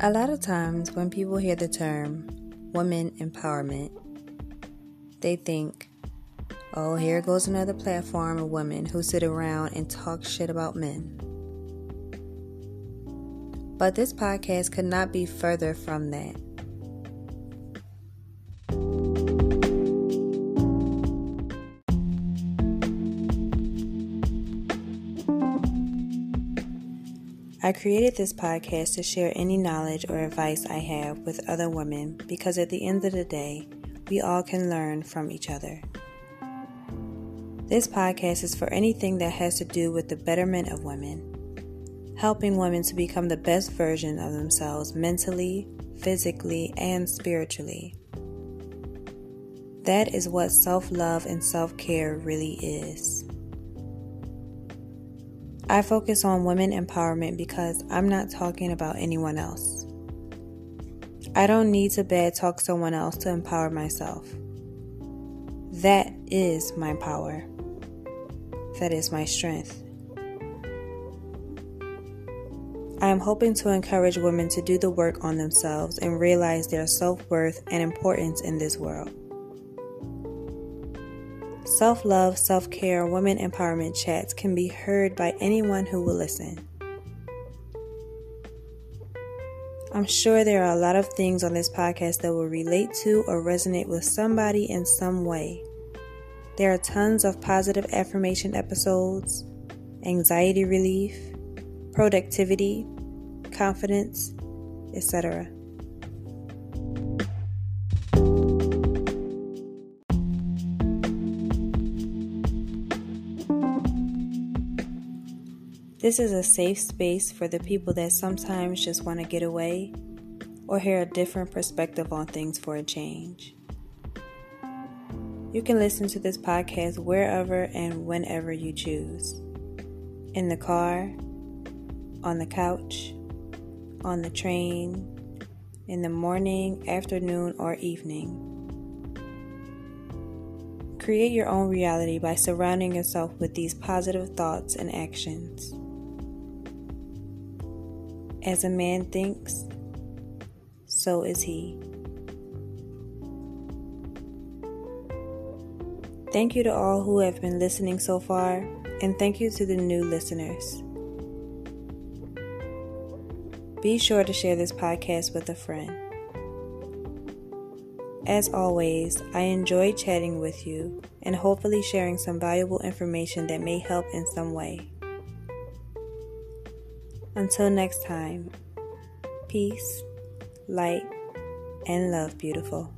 A lot of times when people hear the term women empowerment, they think, oh, here goes another platform of women who sit around and talk shit about men. But this podcast could not be further from that. I created this podcast to share any knowledge or advice I have with other women because at the end of the day, we all can learn from each other. This podcast is for anything that has to do with the betterment of women, helping women to become the best version of themselves mentally, physically, and spiritually. That is what self love and self care really is. I focus on women empowerment because I'm not talking about anyone else. I don't need to bad talk someone else to empower myself. That is my power. That is my strength. I am hoping to encourage women to do the work on themselves and realize their self worth and importance in this world. Self love, self care, women empowerment chats can be heard by anyone who will listen. I'm sure there are a lot of things on this podcast that will relate to or resonate with somebody in some way. There are tons of positive affirmation episodes, anxiety relief, productivity, confidence, etc. This is a safe space for the people that sometimes just want to get away or hear a different perspective on things for a change. You can listen to this podcast wherever and whenever you choose in the car, on the couch, on the train, in the morning, afternoon, or evening. Create your own reality by surrounding yourself with these positive thoughts and actions. As a man thinks, so is he. Thank you to all who have been listening so far, and thank you to the new listeners. Be sure to share this podcast with a friend. As always, I enjoy chatting with you and hopefully sharing some valuable information that may help in some way. Until next time, peace, light, and love, beautiful.